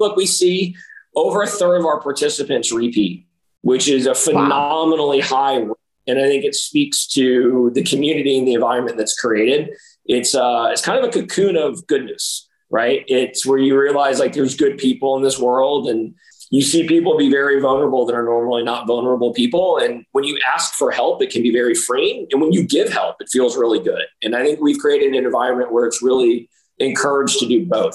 look, we see over a third of our participants repeat, which is a phenomenally wow. high. And I think it speaks to the community and the environment that's created. It's uh, it's kind of a cocoon of goodness, right? It's where you realize like there's good people in this world, and you see people be very vulnerable that are normally not vulnerable people. And when you ask for help, it can be very freeing. And when you give help, it feels really good. And I think we've created an environment where it's really encouraged to do both.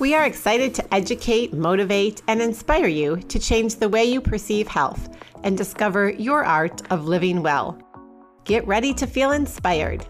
We are excited to educate, motivate, and inspire you to change the way you perceive health and discover your art of living well. Get ready to feel inspired.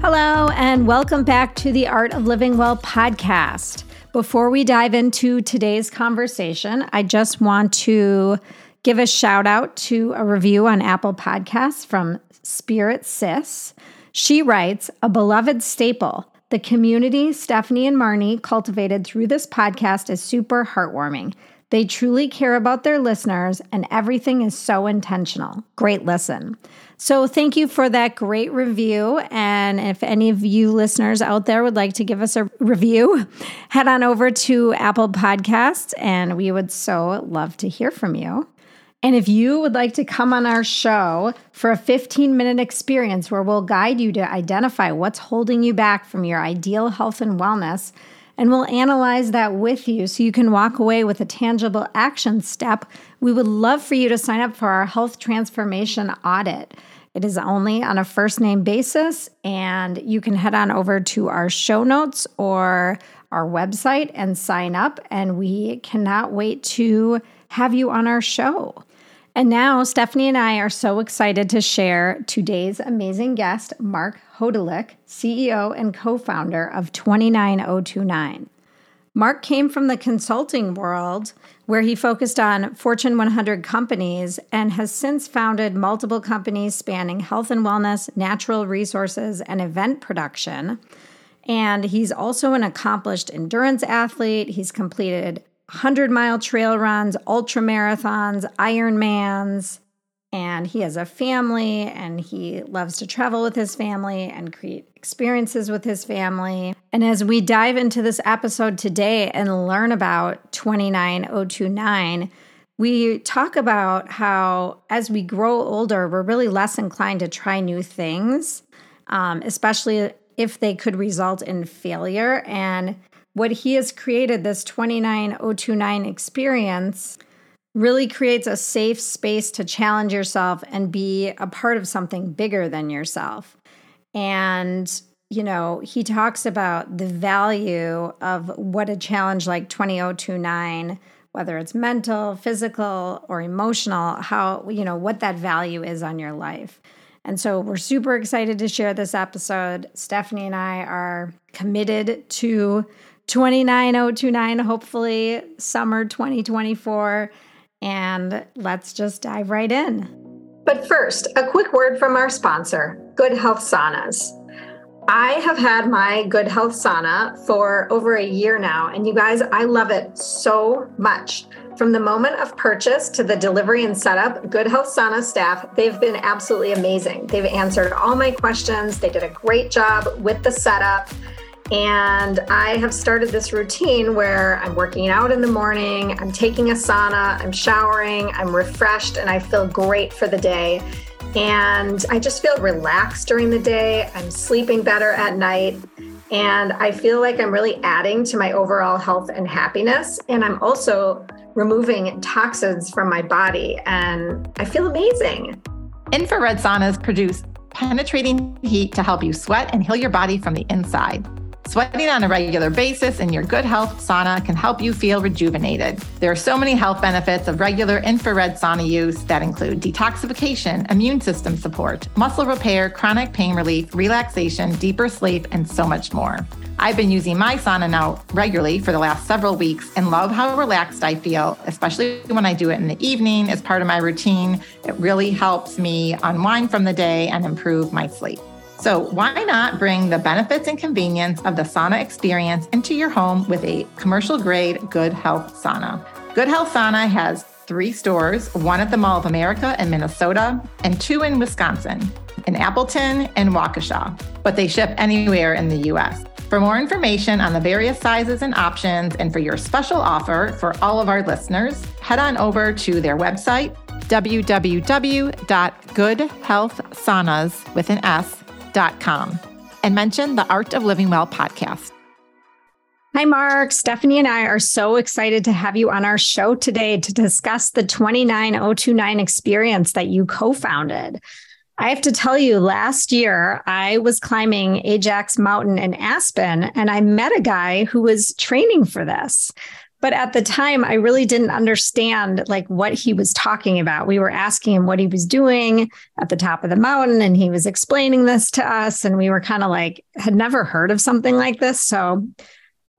Hello, and welcome back to the Art of Living Well podcast. Before we dive into today's conversation, I just want to give a shout out to a review on Apple Podcasts from Spirit Sis. She writes, a beloved staple. The community Stephanie and Marnie cultivated through this podcast is super heartwarming. They truly care about their listeners, and everything is so intentional. Great listen. So, thank you for that great review. And if any of you listeners out there would like to give us a review, head on over to Apple Podcasts, and we would so love to hear from you. And if you would like to come on our show for a 15 minute experience where we'll guide you to identify what's holding you back from your ideal health and wellness, and we'll analyze that with you so you can walk away with a tangible action step, we would love for you to sign up for our health transformation audit. It is only on a first name basis, and you can head on over to our show notes or our website and sign up. And we cannot wait to have you on our show. And now Stephanie and I are so excited to share today's amazing guest, Marc Hodulich, CEO and co founder of 29029. Mark came from the consulting world where he focused on Fortune 100 companies and has since founded multiple companies spanning health and wellness, natural resources, and event production. And he's also an accomplished endurance athlete. He's completed 100 mile trail runs, ultra marathons, Ironmans. And he has a family and he loves to travel with his family and create experiences with his family. And as we dive into this episode today and learn about 29029, we talk about how as we grow older, we're really less inclined to try new things, um, especially if they could result in failure. And what he has created, this 29029 experience, really creates a safe space to challenge yourself and be a part of something bigger than yourself. And, you know, he talks about the value of what a challenge like 29029 whether it's mental, physical, or emotional, how, you know, what that value is on your life. And so we're super excited to share this episode. Stephanie and I are committed to 29029, hopefully summer 2024. And let's just dive right in. But first, a quick word from our sponsor, Good Health Saunas. I have had my Good Health Sauna for over a year now, and you guys, I love it so much. From the moment of purchase to the delivery and setup, Good Health Sauna staff, they've been absolutely amazing. They've answered all my questions, they did a great job with the setup. And I have started this routine where I'm working out in the morning, I'm taking a sauna, I'm showering, I'm refreshed, and I feel great for the day. And I just feel relaxed during the day. I'm sleeping better at night. And I feel like I'm really adding to my overall health and happiness. And I'm also removing toxins from my body. And I feel amazing. Infrared saunas produce penetrating heat to help you sweat and heal your body from the inside. Sweating on a regular basis in your Good Health sauna can help you feel rejuvenated. There are so many health benefits of regular infrared sauna use that include detoxification, immune system support, muscle repair, chronic pain relief, relaxation, deeper sleep, and so much more. I've been using my sauna now regularly for the last several weeks and love how relaxed I feel, especially when I do it in the evening as part of my routine. It really helps me unwind from the day and improve my sleep. So, why not bring the benefits and convenience of the sauna experience into your home with a commercial grade Good Health sauna? Good Health Sauna has three stores one at the Mall of America in Minnesota and two in Wisconsin, in Appleton and Waukesha, but they ship anywhere in the US. For more information on the various sizes and options, and for your special offer for all of our listeners, head on over to their website, www.goodhealthsaunas with an S com and mention the Art of Living Well podcast. Hi, Marc. Stephanie and I are so excited to have you on our show today to discuss the 29029 experience that you co founded. I have to tell you, last year I was climbing Ajax Mountain in Aspen and I met a guy who was training for this but at the time i really didn't understand like what he was talking about. We were asking him what he was doing at the top of the mountain and he was explaining this to us and we were kind of like had never heard of something like this. So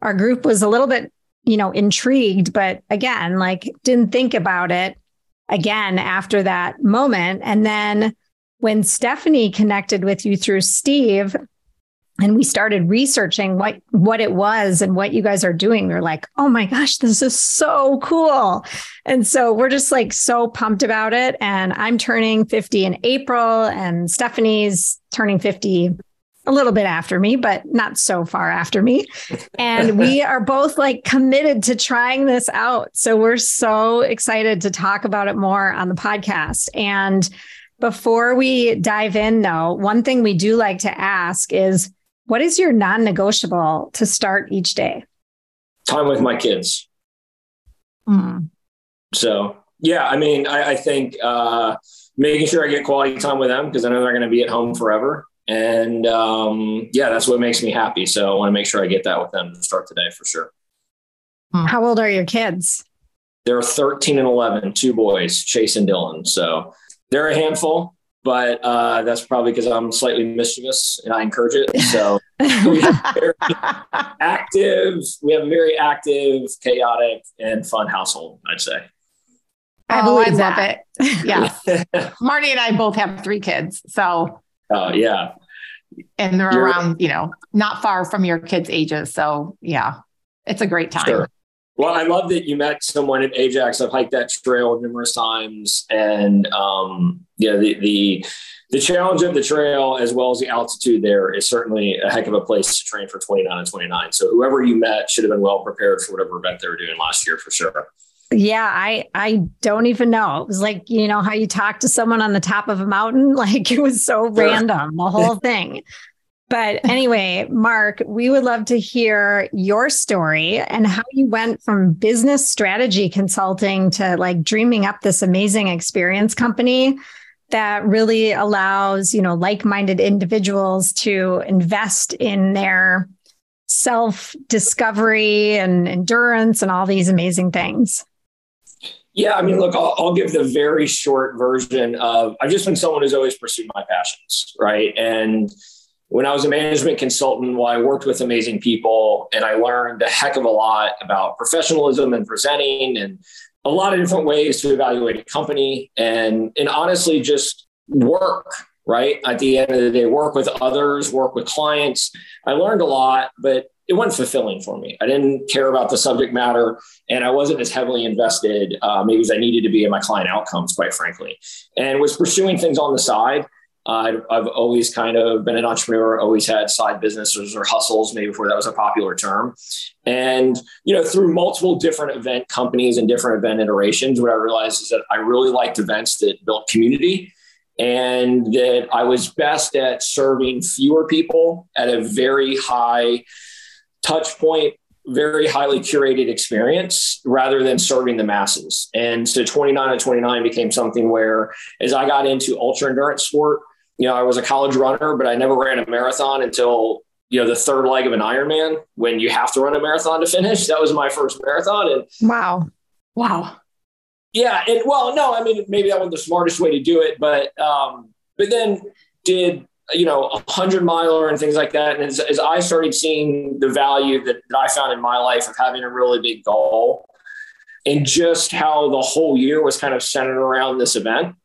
our group was a little bit you know intrigued but again like didn't think about it again after that moment. And then when stephanie connected with you through steve and we started researching what what it was and what you guys are doing. We are like oh my gosh this is so cool. And so we're just like so pumped about it. And i'm turning 50 in april and stephanie's turning 50 a little bit after me but not so far after me. And we are both like committed to trying this out. So we're so excited to talk about it more on the podcast. And before we dive in though one thing we do like to ask is what is your non negotiable to start each day? Time with my kids. Mm. So, yeah, I mean, I, I think uh, making sure I get quality time with them because I know they're going to be at home forever. And um, yeah, that's what makes me happy. So I want to make sure I get that with them to start today for sure. Hmm. How old are your kids? They're 13 and 11, two boys, Chase and Dylan. So they're a handful, but uh, that's probably because I'm slightly mischievous and I encourage it. So we have very active, we have a very active, chaotic, and fun household. I'd say. I oh, I love that. it. Yeah. Marnie and I both have three kids, so. Oh uh, yeah. And they're You're, around, you know, not far from your kids' ages. So yeah, it's a great time. Sure. Well, I love that you met someone at Ajax. I've hiked that trail numerous times, and um, yeah, the the the challenge of the trail as well as the altitude there is certainly a heck of a place to train for 29 and 29. So whoever you met should have been well prepared for whatever event they were doing last year for sure. Yeah, I I don't even know. It was like, you know, how you talk to someone on the top of a mountain, like it was so sure. random, the whole thing. But anyway, Marc, we would love to hear your story and how you went from business strategy consulting to like dreaming up this amazing experience company that really allows, you know, like-minded individuals to invest in their self-discovery and endurance and all these amazing things. Yeah, I mean, look, I'll, I'll, give the very short version of I've just been someone who's always pursued my passions, right? And when I was a management consultant, well, I worked with amazing people and I learned a heck of a lot about professionalism and presenting and a lot of different ways to evaluate a company and, and honestly just work, right? At the end of the day, work with others, work with clients. I learned a lot, but it wasn't fulfilling for me. I didn't care about the subject matter and I wasn't as heavily invested, uh, maybe as I needed to be in my client outcomes, quite frankly, and was pursuing things on the side Uh, I've, I've always kind of been an entrepreneur, always had side businesses or hustles, maybe before that was a popular term. And, you know, through multiple different event companies and different event iterations, what I realized is that I really liked events that built community and that I was best at serving fewer people at a very high touch point very highly curated experience rather than serving the masses. And so 29 and 29 became something where as I got into ultra endurance sport, you know, I was a college runner, but I never ran a marathon until you know, the third leg of an Ironman when you have to run a marathon to finish. That was my first marathon. And wow. Wow. Yeah. And well, no, I mean, maybe that wasn't the smartest way to do it, but, um, but then did, you know, a hundred miler and things like that. And as, as I started seeing the value that, that I found in my life of having a really big goal and just how the whole year was kind of centered around this event,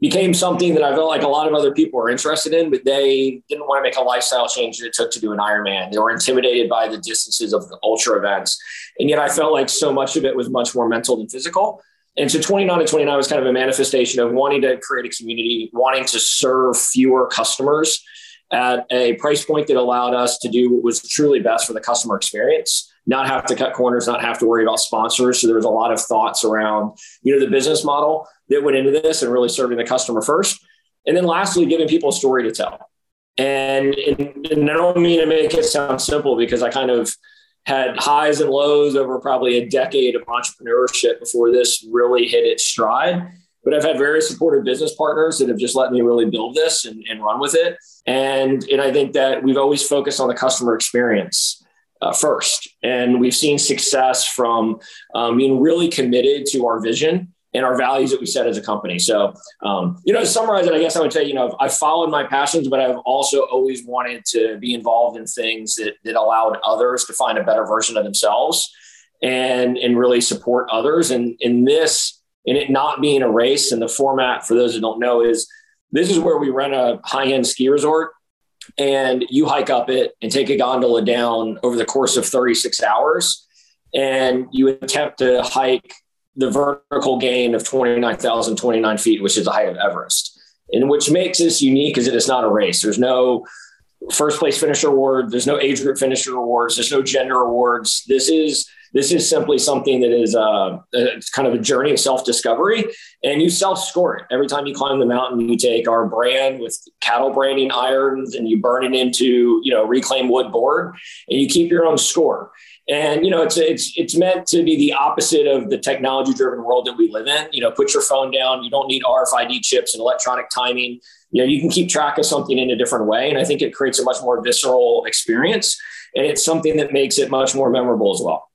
became something that I felt like a lot of other people were interested in, but they didn't want to make a lifestyle change that it took to do an Ironman. They were intimidated by the distances of the ultra events. And yet I felt like so much of it was much more mental than physical. And so 29 to 29 was kind of a manifestation of wanting to create a community, wanting to serve fewer customers at a price point that allowed us to do what was truly best for the customer experience not have to cut corners, not have to worry about sponsors. So there was a lot of thoughts around, you know, the business model that went into this and really serving the customer first. And then lastly, giving people a story to tell. And, and, and I don't mean to make it sound simple because I kind of had highs and lows over probably a decade of entrepreneurship before this really hit its stride. But I've had very supportive business partners that have just let me really build this and, and run with it. And, and I think that we've always focused on the customer experience uh, first. And we've seen success from um, being really committed to our vision and our values that we set as a company. So, um, you know, to summarize it, I guess I would say, you know, I've followed my passions, but I've also always wanted to be involved in things that, that allowed others to find a better version of themselves and, and really support others. And in this, in it not being a race and the format for those who don't know is this is where we run a high end ski resort and you hike up it and take a gondola down over the course of 36 hours and you attempt to hike the vertical gain of 29,029 feet, which is the height of Everest. And which makes this unique is that it's not a race. There's no first place finisher award. There's no age group finisher awards. There's no gender awards. This is this is simply something that is uh, kind of a journey of self discovery, and you self score it every time you climb the mountain. You take our brand with cattle branding irons, and you burn it into you know reclaim wood board, and you keep your own score. And you know, it's it's it's meant to be the opposite of the technology-driven world that we live in. You know, put your phone down. You don't need RFID chips and electronic timing. You know, you can keep track of something in a different way, and I think it creates a much more visceral experience, and it's something that makes it much more memorable as well.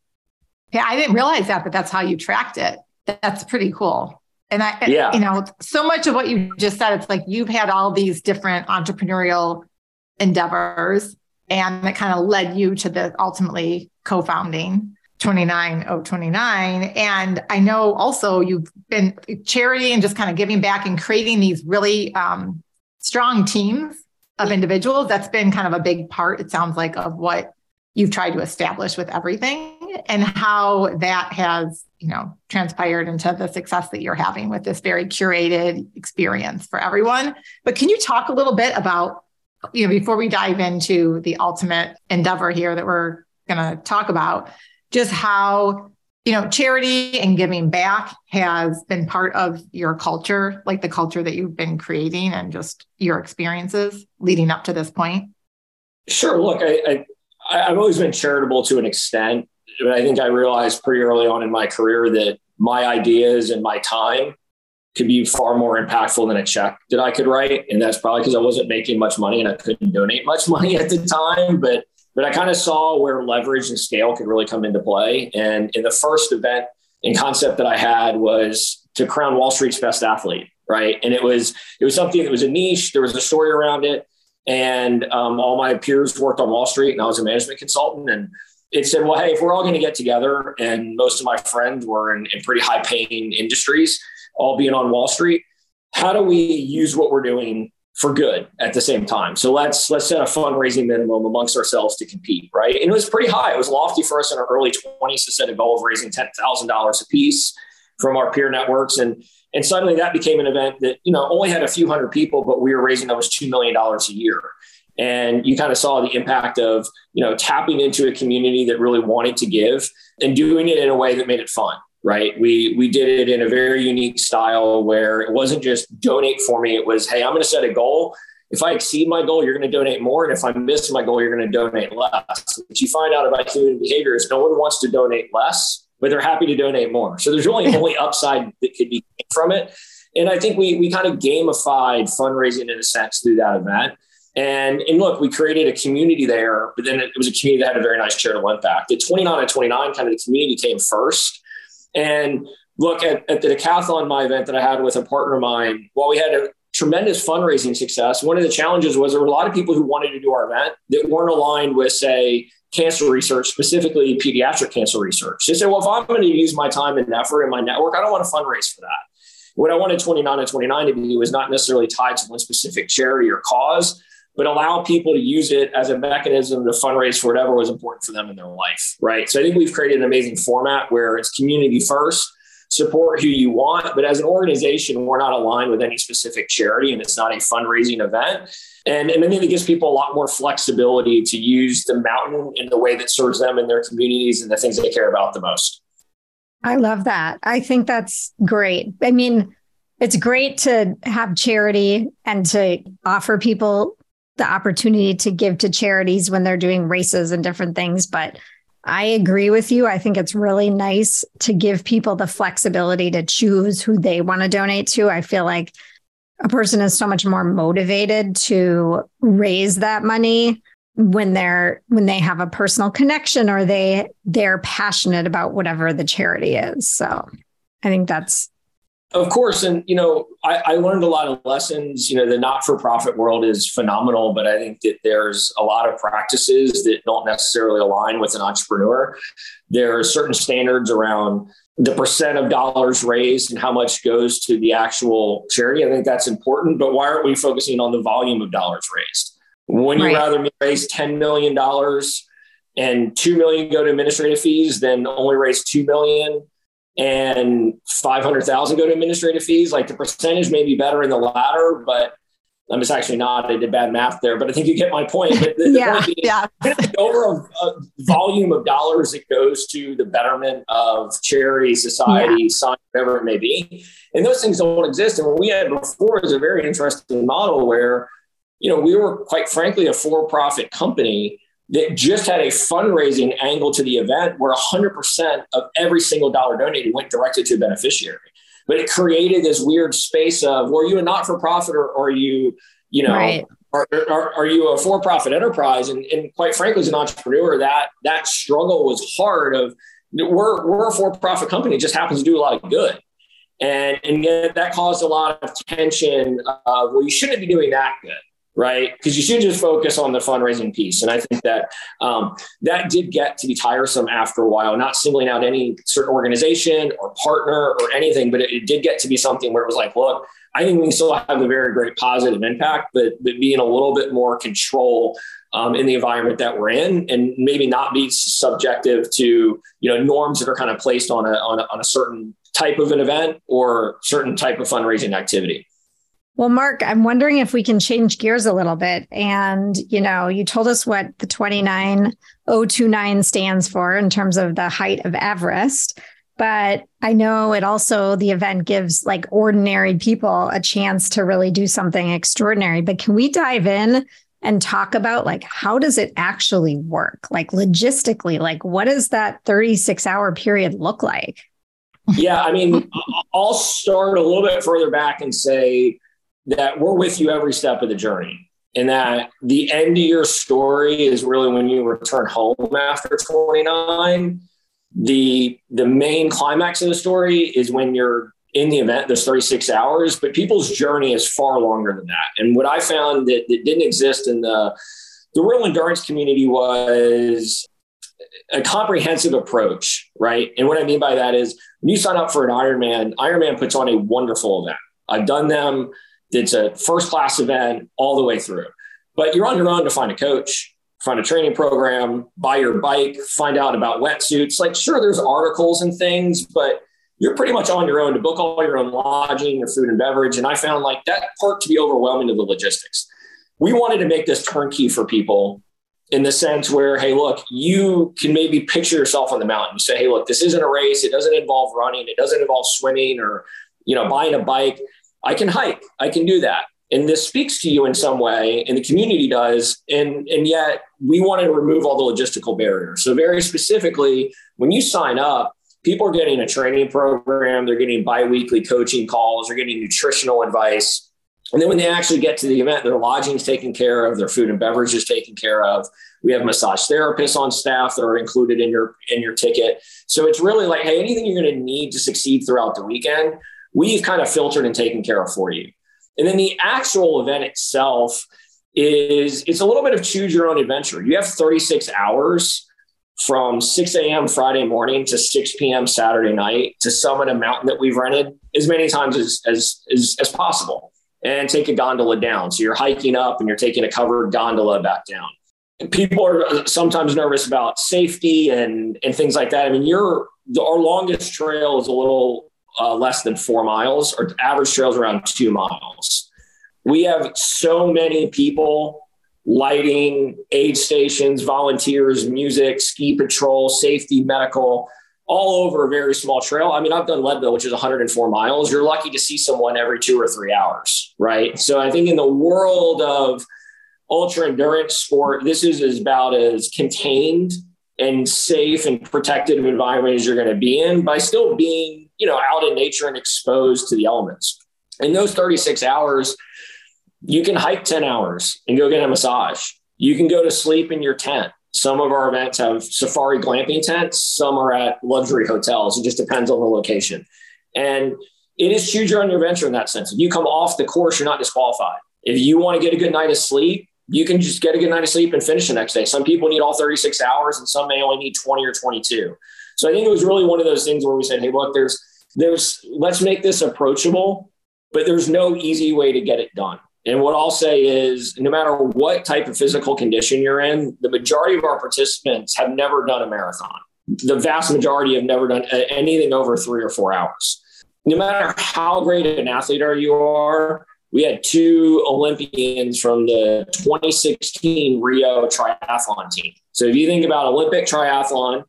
Yeah, I didn't realize that, but that's how you tracked it. That's pretty cool. And I, yeah. you know, so much of what you just said, it's like you've had all these different entrepreneurial endeavors, and it kind of led you to the ultimately co-founding 29029. And I know also you've been charity and just kind of giving back and creating these really um, strong teams of individuals. That's been kind of a big part, it sounds like, of what you've tried to establish with everything and how that has you know transpired into the success that you're having with this very curated experience for everyone. But can you talk a little bit about you know before we dive into the ultimate endeavor here that we're going to talk about just how you know charity and giving back has been part of your culture like the culture that you've been creating and just your experiences leading up to this point? Sure. Look i, I I've always been charitable to an extent, I think I realized pretty early on in my career that my ideas and my time could be far more impactful than a check that I could write. And that's probably because I wasn't making much money and I couldn't donate much money at the time. But but I kind of saw where leverage and scale could really come into play. And in the first event and concept that I had was to crown Wall Street's best athlete, right? And it was it was something that was a niche. There was a story around it. And um, all my peers worked on Wall Street, and I was a management consultant. And it said, well, hey, if we're all going to get together, and most of my friends were in, in pretty high paying industries, all being on Wall Street, how do we use what we're doing for good at the same time. So let's let's set a fundraising minimum amongst ourselves to compete, right? And it was pretty high. It was lofty for us in our early 20s to set a goal of raising ten thousand dollars a piece from our peer networks. And and suddenly that became an event that, you know, only had a few hundred people, but we were raising almost $2 million a year. And you kind of saw the impact of, you know, tapping into a community that really wanted to give and doing it in a way that made it fun. Right. We we did it in a very unique style where it wasn't just donate for me. It was, hey, I'm going to set a goal if I exceed my goal, you're going to donate more. And if I miss my goal, you're going to donate less. What you find out about human behavior is no one wants to donate less but they're happy to donate more. So there's really only upside that could be from it. And I think we we kind of gamified fundraising in a sense through that event. And, and look, we created a community there, but then it was a community that had a very nice charitable impact. At 29 and 29, kind of the community came first. And look at, at the decathlon, my event that I had with a partner of mine, while we had a tremendous fundraising success, one of the challenges was there were a lot of people who wanted to do our event that weren't aligned with, say, cancer research, specifically pediatric cancer research. They said, well, if I'm going to use my time and effort and my network, I don't want to fundraise for that. What I wanted 29 and 29 to be was not necessarily tied to one specific charity or cause, but allow people to use it as a mechanism to fundraise for whatever was important for them in their life. Right. So I think we've created an amazing format where it's community first, support who you want. But as an organization, we're not aligned with any specific charity and it's not a fundraising event. And, and I think it gives people a lot more flexibility to use the mountain in the way that serves them in their communities and the things they care about the most. I love that. I think that's great. I mean, it's great to have charity and to offer people the opportunity to give to charities when they're doing races and different things. But I agree with you. I think it's really nice to give people the flexibility to choose who they want to donate to. I feel like a person is so much more motivated to raise that money when they're when they have a personal connection or they they're passionate about whatever the charity is. So I think that's of course, and you know, I, I, learned a lot of lessons. You know, the not-for-profit world is phenomenal, but I think that there's a lot of practices that don't necessarily align with an entrepreneur. There are certain standards around the percent of dollars raised and how much goes to the actual charity. I think that's important, but why aren't we focusing on the volume of dollars raised? When you right. rather raise ten million dollars and two million go to administrative fees than only raise 2 million and 500,000 go to administrative fees. Like the percentage may be better in the latter, but I'm just actually not. I did bad math there, but I think you get my point. The, the yeah, point yeah. The over a, a, uh, volume of dollars that goes to the betterment of charity, society, yeah. whatever it may be, and those things don't exist. And what we had before is a very interesting model where, you know, we were quite frankly a for-profit company that just had a fundraising angle to the event where 100% of every single dollar donated went directly to a beneficiary. But it created this weird space of, were you a not for profit or, or are you, you know, right. are, are, are, you a for profit enterprise? And, and quite frankly, as an entrepreneur, that that struggle was hard. Of we're, we're a for profit company, just happens to do a lot of good. And, and yet that caused a lot of tension of, well, you shouldn't be doing that good right? Because you should just focus on the fundraising piece. And I think that um, that did get to be tiresome after a while, not singling out any certain organization or partner or anything, but it, it did get to be something where it was like, look, I think we still have a very great positive impact, but, but being a little bit more control um, in the environment that we're in and maybe not be subjective to, you know, norms that are kind of placed on a, on a, on a certain type of an event or certain type of fundraising activity. Well, Marc, I'm wondering if we can change gears a little bit. And, you know, you told us what the 29029 stands for in terms of the height of Everest. But I know it also, the event gives like ordinary people a chance to really do something extraordinary. But can we dive in and talk about like how does it actually work? Like logistically, like what does that 36 hour period look like? Yeah, I mean, I'll start a little bit further back and say that we're with you every step of the journey and that the end of your story is really when you return home after 29 the the main climax of the story is when you're in the event there's 36 hours but people's journey is far longer than that. And what i found that, that didn't exist in the the real endurance community was a comprehensive approach right? And what i mean by that is when you sign up for an ironman ironman puts on a wonderful event. I've done them it's a first class event all the way through. But you're on your own to find a coach, find a training program, buy your bike, find out about wetsuits. Like, sure, there's articles and things, but you're pretty much on your own to book all your own lodging, your food and beverage. And I found like that part to be overwhelming to the logistics. We wanted to make this turnkey for people in the sense where, hey, look, you can maybe picture yourself on the mountain. You say, hey, look, this isn't a race. It doesn't involve running. It doesn't involve swimming or, you know, buying a bike. I can hike, I can do that. And this speaks to you in some way, and the community does. And, and yet we want to remove all the logistical barriers. So, very specifically, when you sign up, people are getting a training program, they're getting biweekly coaching calls, they're getting nutritional advice. And then when they actually get to the event, their lodging is taken care of, their food and beverage is taken care of. We have massage therapists on staff that are included in your in your ticket. So it's really like, hey, anything you're going to need to succeed throughout the weekend, we've kind of filtered and taken care of for you. And then the actual event itself is it's a little bit of choose your own adventure. You have 36 hours from 6 a.m. Friday morning to 6 p.m. Saturday night to summit a mountain that we've rented as many times as, as, as, as possible and take a gondola down. So you're hiking up and you're taking a covered gondola back down. People are sometimes nervous about safety and, and things like that. I mean, you're our longest trail is a little uh, less than four miles. or average trails around two miles. We have so many people lighting, aid stations, volunteers, music, ski patrol, safety, medical, all over a very small trail. I mean, I've done Leadville, which is 104 miles. You're lucky to see someone every two or three hours, right? So I think in the world of ultra endurance sport, this is about as contained and safe and protected environment as you're going to be in by still being, you know, out in nature and exposed to the elements. In those 36 hours, you can hike 10 hours and go get a massage. You can go to sleep in your tent. Some of our events have safari glamping tents, some are at luxury hotels. It just depends on the location. And it is choose your own adventure in that sense. If you come off the course, you're not disqualified. If you want to get a good night of sleep, you can just get a good night of sleep and finish the next day. Some people need all 36 hours and some may only need 20 or 22. So I think it was really one of those things where we said, hey, look, there's, there's, let's make this approachable, but there's no easy way to get it done. And what I'll say is no matter what type of physical condition you're in, the majority of our participants have never done a marathon. The vast majority have never done uh, anything over three or four hours. No matter how great an athlete you are, we had two Olympians from the 2016 Rio triathlon team. So if you think about Olympic triathlon,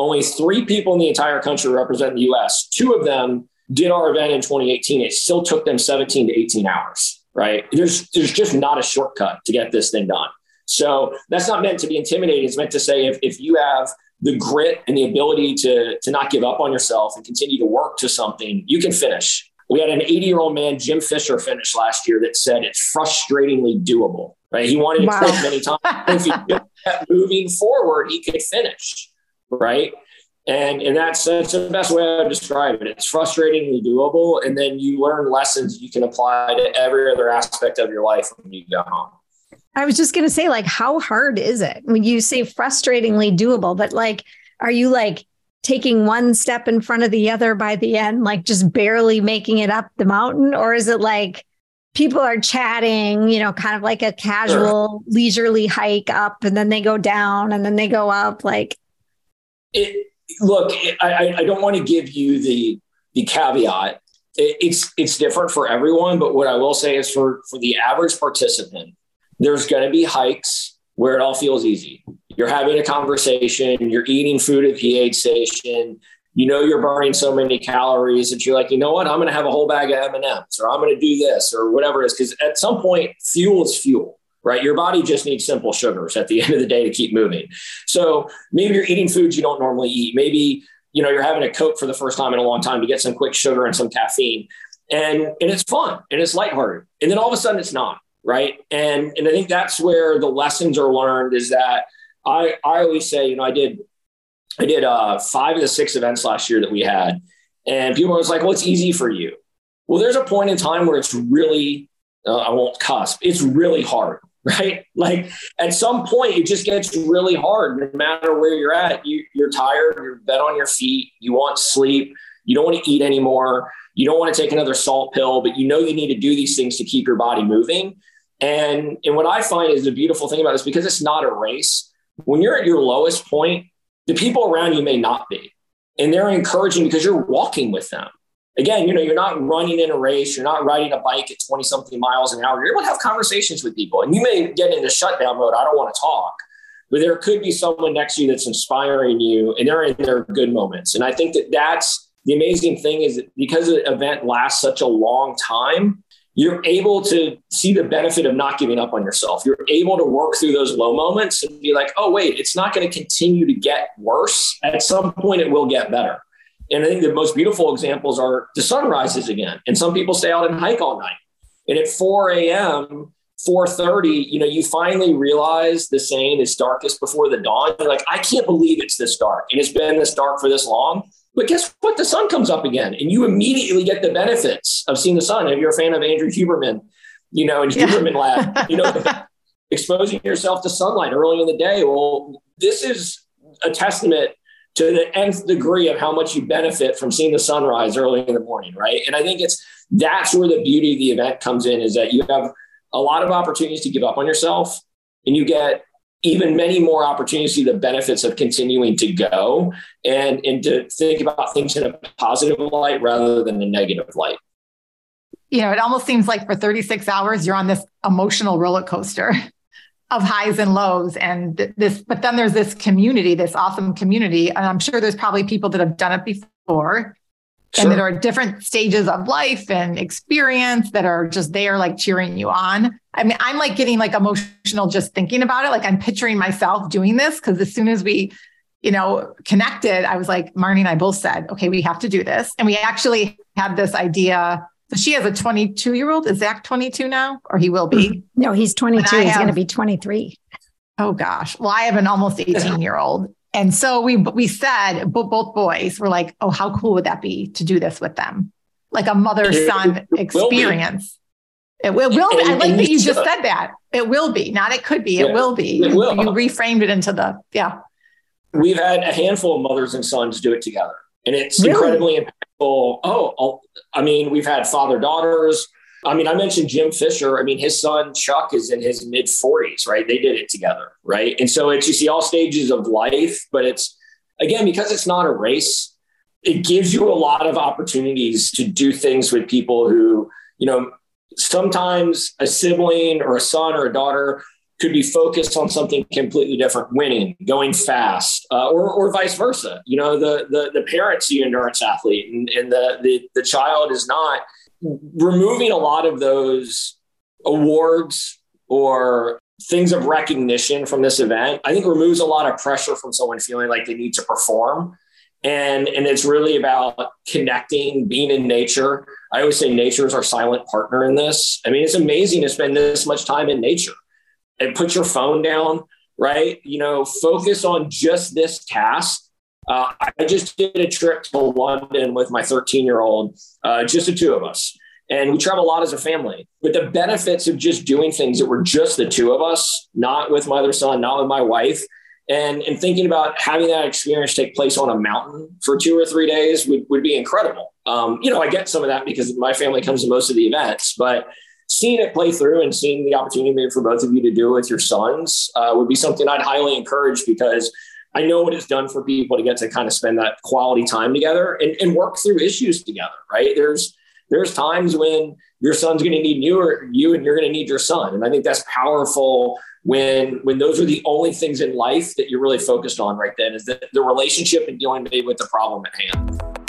only three people in the entire country represent the US. Two of them did our event in 2018. It still took them 17 to 18 hours, right? There's, there's just not a shortcut to get this thing done. So that's not meant to be intimidating. It's meant to say if, if you have the grit and the ability to, to not give up on yourself and continue to work to something, you can finish. We had an 80 year old man, Jim Fisher, finish last year that said it's frustratingly doable. Right? He wanted to wow. quit many times. if he kept moving forward, he could finish. Right? And in that sense, the best way I would describe it. It's frustratingly doable, and then you learn lessons you can apply to every other aspect of your life when you go home. I was just going to say, like, how hard is it when you say frustratingly doable? But like, are you like taking one step in front of the other by the end, like just barely making it up the mountain? Or is it like people are chatting, you know, kind of like a casual, sure. leisurely hike up and then they go down and then they go up? Like, it, look, I, I don't want to give you the, the caveat. it's, it's different for everyone, but what I will say is for, for the average participant, there's going to be hikes where it all feels easy. You're having a conversation, you're eating food at the aid station, you know you're burning so many calories that you're like, you know what, I'm going to have a whole bag of M&Ms or I'm going to do this or whatever it is. Because at some point, fuel is fuel, right? Your body just needs simple sugars at the end of the day to keep moving. So maybe you're eating foods you don't normally eat. Maybe you know you're having a Coke for the first time in a long time to get some quick sugar and some caffeine, and and it's fun and it's lighthearted. And then all of a sudden it's not right? And and I think that's where the lessons are learned is that I I always say, you know, I did I did uh, five of the six events last year that we had, and people was like, "Well, it's easy for you." Well, there's a point in time where it's really uh, I won't cuss. It's really hard, right? Like at some point, it just gets really hard. No matter where you're at, you, you're tired. You're bed on your feet. You want sleep. You don't want to eat anymore. You don't want to take another salt pill, but you know you need to do these things to keep your body moving. And, and what I find is the beautiful thing about this because it's not a race. When you're at your lowest point, the people around you may not be. And they're encouraging because you're walking with them. Again, you know, you're not running in a race, you're not riding a bike at 20 something miles an hour. You're able to have conversations with people. And you may get into shutdown mode. I don't want to talk. But there could be someone next to you that's inspiring you and they're in their good moments. And I think that that's the amazing thing is because the event lasts such a long time, you're able to see the benefit of not giving up on yourself. You're able to work through those low moments and be like, oh, wait, it's not going to continue to get worse. At some point, it will get better. And I think the most beautiful examples are the sun rises again, and some people stay out and hike all night. And at 4 a.m., 4:30, you know, you finally realize the saying is darkest before the dawn. You're like, I can't believe it's this dark. And it's been this dark for this long. But guess what? The sun comes up again, and you immediately get the benefits of seeing the sun. If you're a fan of Andrew Huberman, you know, and Huberman yeah. Lab, you know, exposing yourself to sunlight early in the day. Well, this is a testament to the nth degree of how much you benefit from seeing the sunrise early in the morning, right? And I think it's that's where the beauty of the event comes in is that you have a lot of opportunities to give up on yourself and you get even many more opportunities to the benefits of continuing to go and, and to think about things in a positive light rather than a negative light. You know, it almost seems like for 36 hours, you're on this emotional roller coaster of highs and lows. And this, but then there's this community, this awesome community. And I'm sure there's probably people that have done it before Sure. and that are different stages of life and experience that are just there like cheering you on. I mean, I'm like getting like emotional just thinking about it. Like I'm picturing myself doing this because as soon as we, you know, connected, I was like, Marnie and I both said, okay, we have to do this. And we actually had this idea. So she has a 22 year old. Is Zach 22 now or he will be? Mm-hmm. No, he's 22. He's going to be 23. Oh gosh. Well, I have an almost 18 year old and so we we said both boys were like, "Oh, how cool would that be to do this with them? Like a mother son experience." It will, will be. I like that you just said that. It will be, not it could be. It will be. It will. You reframed it into the yeah. We've had a handful of mothers and sons do it together, and it's really? incredibly impactful. Oh, oh I mean, we've had father daughters. I mean, I mentioned Jim Fisher. I mean, his son Chuck is in his mid 40s, right? They did it together, right? And so it's you see all stages of life, but it's again because it's not a race, it gives you a lot of opportunities to do things with people who, you know, sometimes a sibling or a son or a daughter could be focused on something completely different, winning, going fast, uh, or, or vice versa. You know, the, the, the parent's the endurance athlete and, and the, the, the child is not removing a lot of those awards or things of recognition from this event, I think removes a lot of pressure from someone feeling like they need to perform. And, and it's really about connecting, being in nature. I always say nature is our silent partner in this. I mean, it's amazing to spend this much time in nature and put your phone down, right? You know, focus on just this task uh, I just did a trip to London with my 13 year old, uh, just the two of us. And we travel a lot as a family. But the benefits of just doing things that were just the two of us, not with my other son, not with my wife, and, and thinking about having that experience take place on a mountain for two or three days would, would be incredible. Um, you know, I get some of that because my family comes to most of the events, but seeing it play through and seeing the opportunity for both of you to do it with your sons uh, would be something I'd highly encourage because I know what it's done for people to get to kind of spend that quality time together and, and work through issues together, right? There's there's times when your son's going to need you or you and you're going to need your son. And I think that's powerful when when those are the only things in life that you're really focused on right then is that the relationship and dealing with the problem at hand.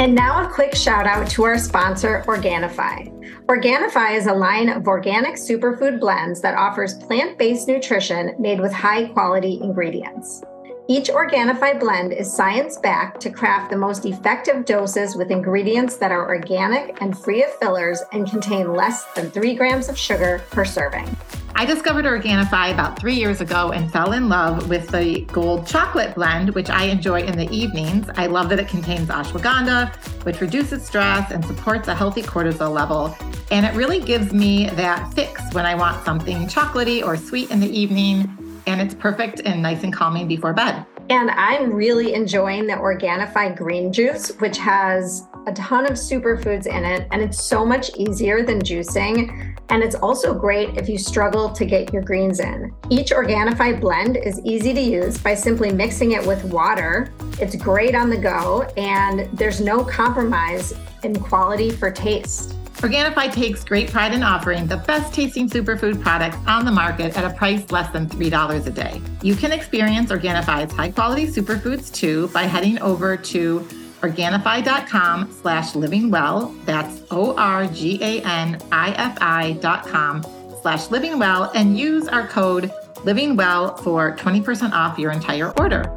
And now a quick shout out to our sponsor, Organifi. Organifi is a line of organic superfood blends that offers plant based nutrition made with high quality ingredients. Each Organifi blend is science backed to craft the most effective doses with ingredients that are organic and free of fillers and contain less than three grams of sugar per serving. I discovered Organifi about three years ago and fell in love with the gold chocolate blend, which I enjoy in the evenings. I love that it contains ashwagandha, which reduces stress and supports a healthy cortisol level. And it really gives me that fix when I want something chocolatey or sweet in the evening. And it's perfect and nice and calming before bed. And I'm really enjoying the Organifi green juice, which has a ton of superfoods in it, and it's so much easier than juicing. And it's also great if you struggle to get your greens in. Each Organifi blend is easy to use by simply mixing it with water. It's great on the go, and there's no compromise in quality for taste. Organifi takes great pride in offering the best tasting superfood products on the market at a price less than $3 a day. You can experience Organifi's high quality superfoods too by heading over to Organifi.com slash living well. That's O R G A N I F I dot com slash living well and use our code living well for 20% off your entire order.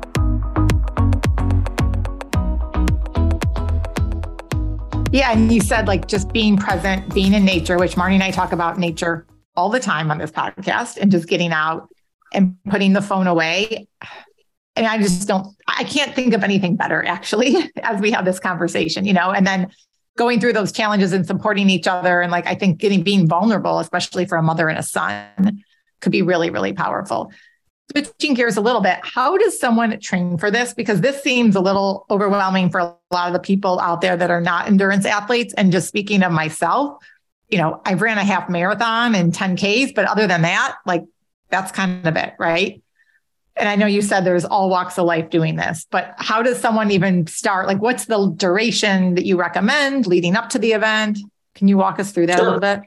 Yeah. And you said like just being present, being in nature, which Marnie and I talk about nature all the time on this podcast and just getting out and putting the phone away. And I just don't, I can't think of anything better actually as we have this conversation, you know, and then going through those challenges and supporting each other. And like, I think getting, being vulnerable, especially for a mother and a son could be really, really powerful. Switching gears a little bit, how does someone train for this? Because this seems a little overwhelming for a lot of the people out there that are not endurance athletes. And just speaking of myself, you know, I've ran a half marathon and 10Ks, but other than that, like that's kind of it, right? And I know you said there's all walks of life doing this, but how does someone even start? Like, what's the duration that you recommend leading up to the event? Can you walk us through that sure. a little bit?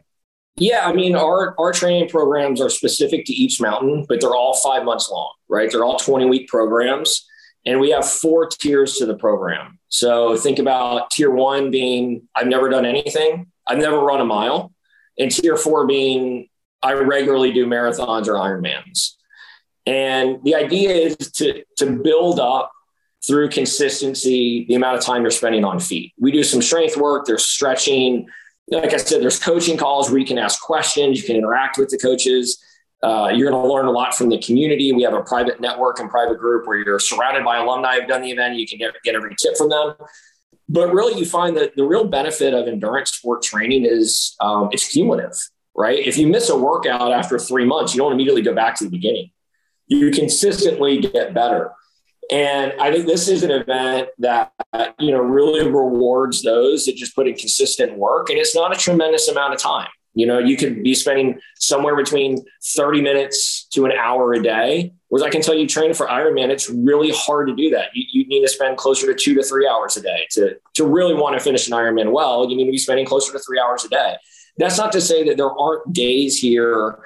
Yeah, I mean, our our training programs are specific to each mountain, but they're all five months long, right? They're all 20 week programs. And we have four tiers to the program. So think about tier one being I've never done anything, I've never run a mile. And tier four being I regularly do marathons or Ironmans. And the idea is to, to build up through consistency the amount of time you're spending on feet. We do some strength work, there's stretching, like I said, there's coaching calls where you can ask questions, you can interact with the coaches. Uh, you're going to learn a lot from the community. We have a private network and private group where you're surrounded by alumni who've done the event. You can get, get every tip from them. But really, you find that the real benefit of endurance sport training is um, it's cumulative, right? If you miss a workout after three months, you don't immediately go back to the beginning. You consistently get better. And I think this is an event that, you know, really rewards those that just put in consistent work. And it's not a tremendous amount of time. You know, you could be spending somewhere between 30 minutes to an hour a day. Whereas I can tell you, training for Ironman, it's really hard to do that. You, you need to spend closer to two to three hours a day to, to really want to finish an Ironman well. You need to be spending closer to three hours a day. That's not to say that there aren't days here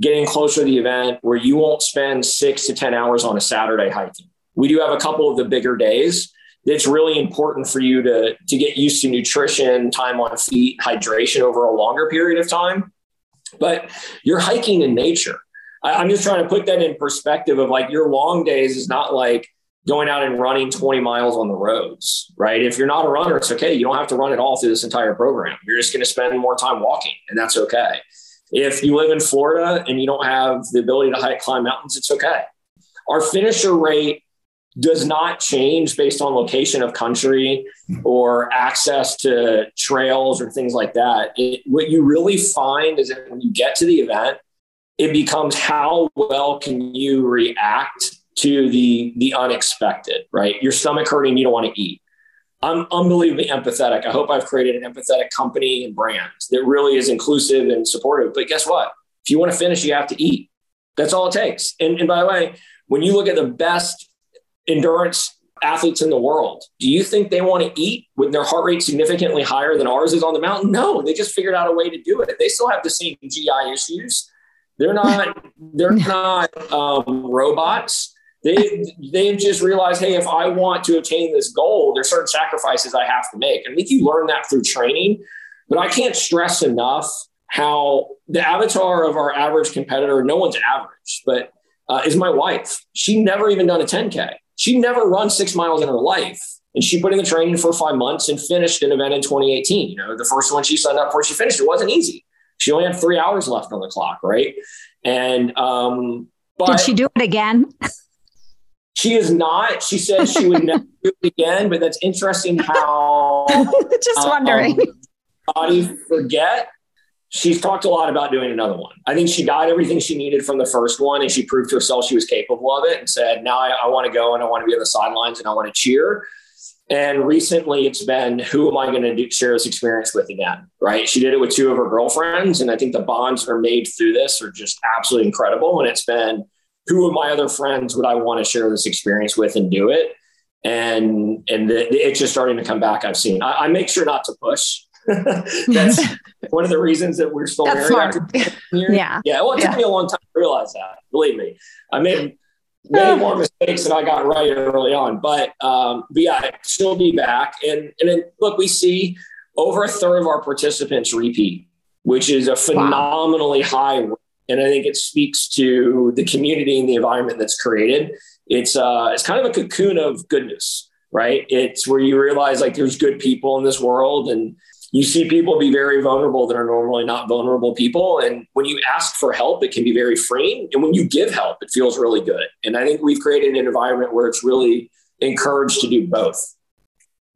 getting closer to the event where you won't spend six to 10 hours on a Saturday hiking we do have a couple of the bigger days. It's really important for you to, to get used to nutrition, time on feet, hydration over a longer period of time. But you're hiking in nature. I, I'm just trying to put that in perspective of like your long days is not like going out and running 20 miles on the roads, right? If you're not a runner, it's okay. You don't have to run it all through this entire program. You're just going to spend more time walking, and that's okay. If you live in Florida and you don't have the ability to hike, climb mountains, it's okay. Our finisher rate does not change based on location of country or access to trails or things like that. It, what you really find is that when you get to the event, it becomes how well can you react to the the unexpected, right? Your stomach hurting, you don't want to eat. I'm unbelievably empathetic. I hope I've created an empathetic company and brand that really is inclusive and supportive. But guess what? If you want to finish, you have to eat. That's all it takes. And, and by the way, when you look at the best endurance athletes in the world. Do you think they want to eat with their heart rate significantly higher than ours is on the mountain? No, they just figured out a way to do it. They still have the same GI issues. They're not they're not um, robots. They they've just realized, hey, if I want to attain this goal, there's certain sacrifices I have to make. I think you learn that through training. But I can't stress enough how the avatar of our average competitor, no one's average, but uh, is my wife. She never even done a 10K. She never run six miles in her life. And she put in the training for five months and finished an event in 2018. You know, the first one she signed up for, she finished. It wasn't easy. She only had three hours left on the clock, right? And um, but did she do it again? She is not. She said she would never do it again. But that's interesting how just wondering. Um, body forget she's talked a lot about doing another one. I think she got everything she needed from the first one and she proved to herself she was capable of it and said, now I, I want to go and I want to be on the sidelines and I want to cheer. And recently it's been, who am I going to do, share this experience with again? Right. She did it with two of her girlfriends. And I think the bonds are made through this are just absolutely incredible. And it's been, who of my other friends would I want to share this experience with and do it? And, and the, the, it's just starting to come back. I've seen, I, I make sure not to push That's one of the reasons that we're still That's married after. Yeah. Yeah. Well, it took yeah. me a long time to realize that. Believe me, I made many more mistakes than I got right early on. But, um, but yeah, she'll be back. And and then look, we see over a third of our participants repeat, which is a phenomenally wow. high. And I think it speaks to the community and the environment that's created. It's uh, it's kind of a cocoon of goodness right? It's where you realize like there's good people in this world and you see people be very vulnerable that are normally not vulnerable people. And when you ask for help, it can be very freeing. And when you give help, it feels really good. And I think we've created an environment where it's really encouraged to do both.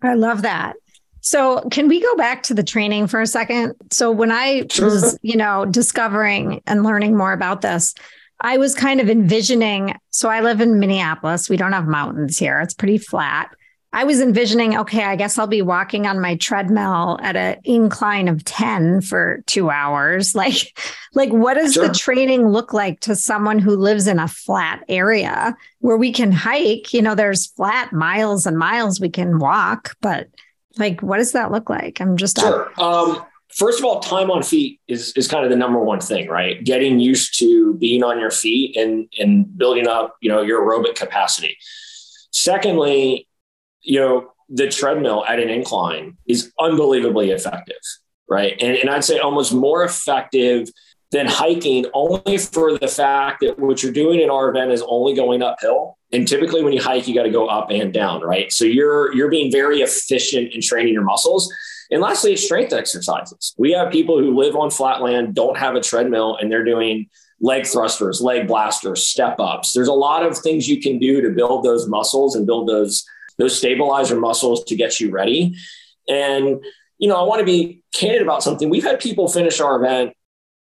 I love that. So, can we go back to the training for a second? So, when I sure. was, you know, discovering and learning more about this, I was kind of envisioning. So, I live in Minneapolis. We don't have mountains here, it's pretty flat. I was envisioning, okay, I guess I'll be walking on my treadmill at an incline of 10 for two hours. Like, like what does sure. the training look like to someone who lives in a flat area where we can hike? You know, there's flat miles and miles we can walk, but like, what does that look like? I'm just sure. Um, first of all, time on feet is is kind of the number one thing, right? Getting used to being on your feet and and building up, you know, your aerobic capacity. Secondly, you know, the treadmill at an incline is unbelievably effective, right? And, and I'd say almost more effective than hiking only for the fact that what you're doing in our event is only going uphill. And typically when you hike, you got to go up and down, right? So you're you're being very efficient in training your muscles. And lastly, strength exercises. We have people who live on flat land, don't have a treadmill, and they're doing leg thrusters, leg blasters, step ups. There's a lot of things you can do to build those muscles and build those those stabilizer muscles to get you ready. And, you know, I want to be candid about something. We've had people finish our event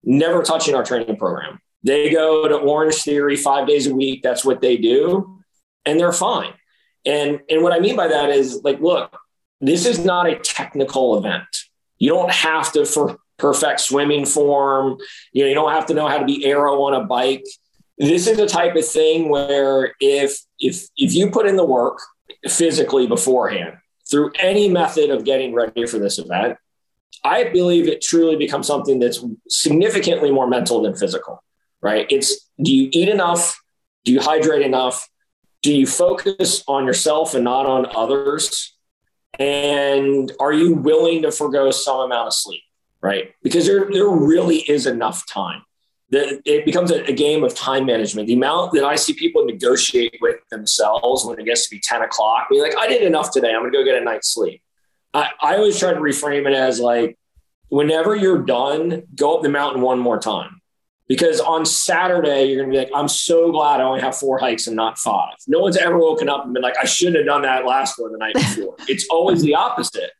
never touching our training program. They go to Orangetheory five days a week. That's what they do. And they're fine. And, and what I mean by that is like, look, this is not a technical event. You don't have to for perfect swimming form. You know, you don't have to know how to be aero on a bike. This is a type of thing where if if if you put in the work, physically beforehand through any method of getting ready for this event, I believe it truly becomes something that's significantly more mental than physical, right? It's do you eat enough? Do you hydrate enough? Do you focus on yourself and not on others? And are you willing to forego some amount of sleep, right? Because there, there really is enough time that it becomes a, a, game of time management. The amount that I see people negotiate with themselves when it gets to be 10 o'clock, be like, I did enough today. I'm going to go get a night's sleep. I, I always try to reframe it as like, whenever you're done, go up the mountain one more time. Because on Saturday, you're going to be like, I'm so glad I only have four hikes and not five. No one's ever woken up and been like, I shouldn't have done that last one the night before. it's always the opposite.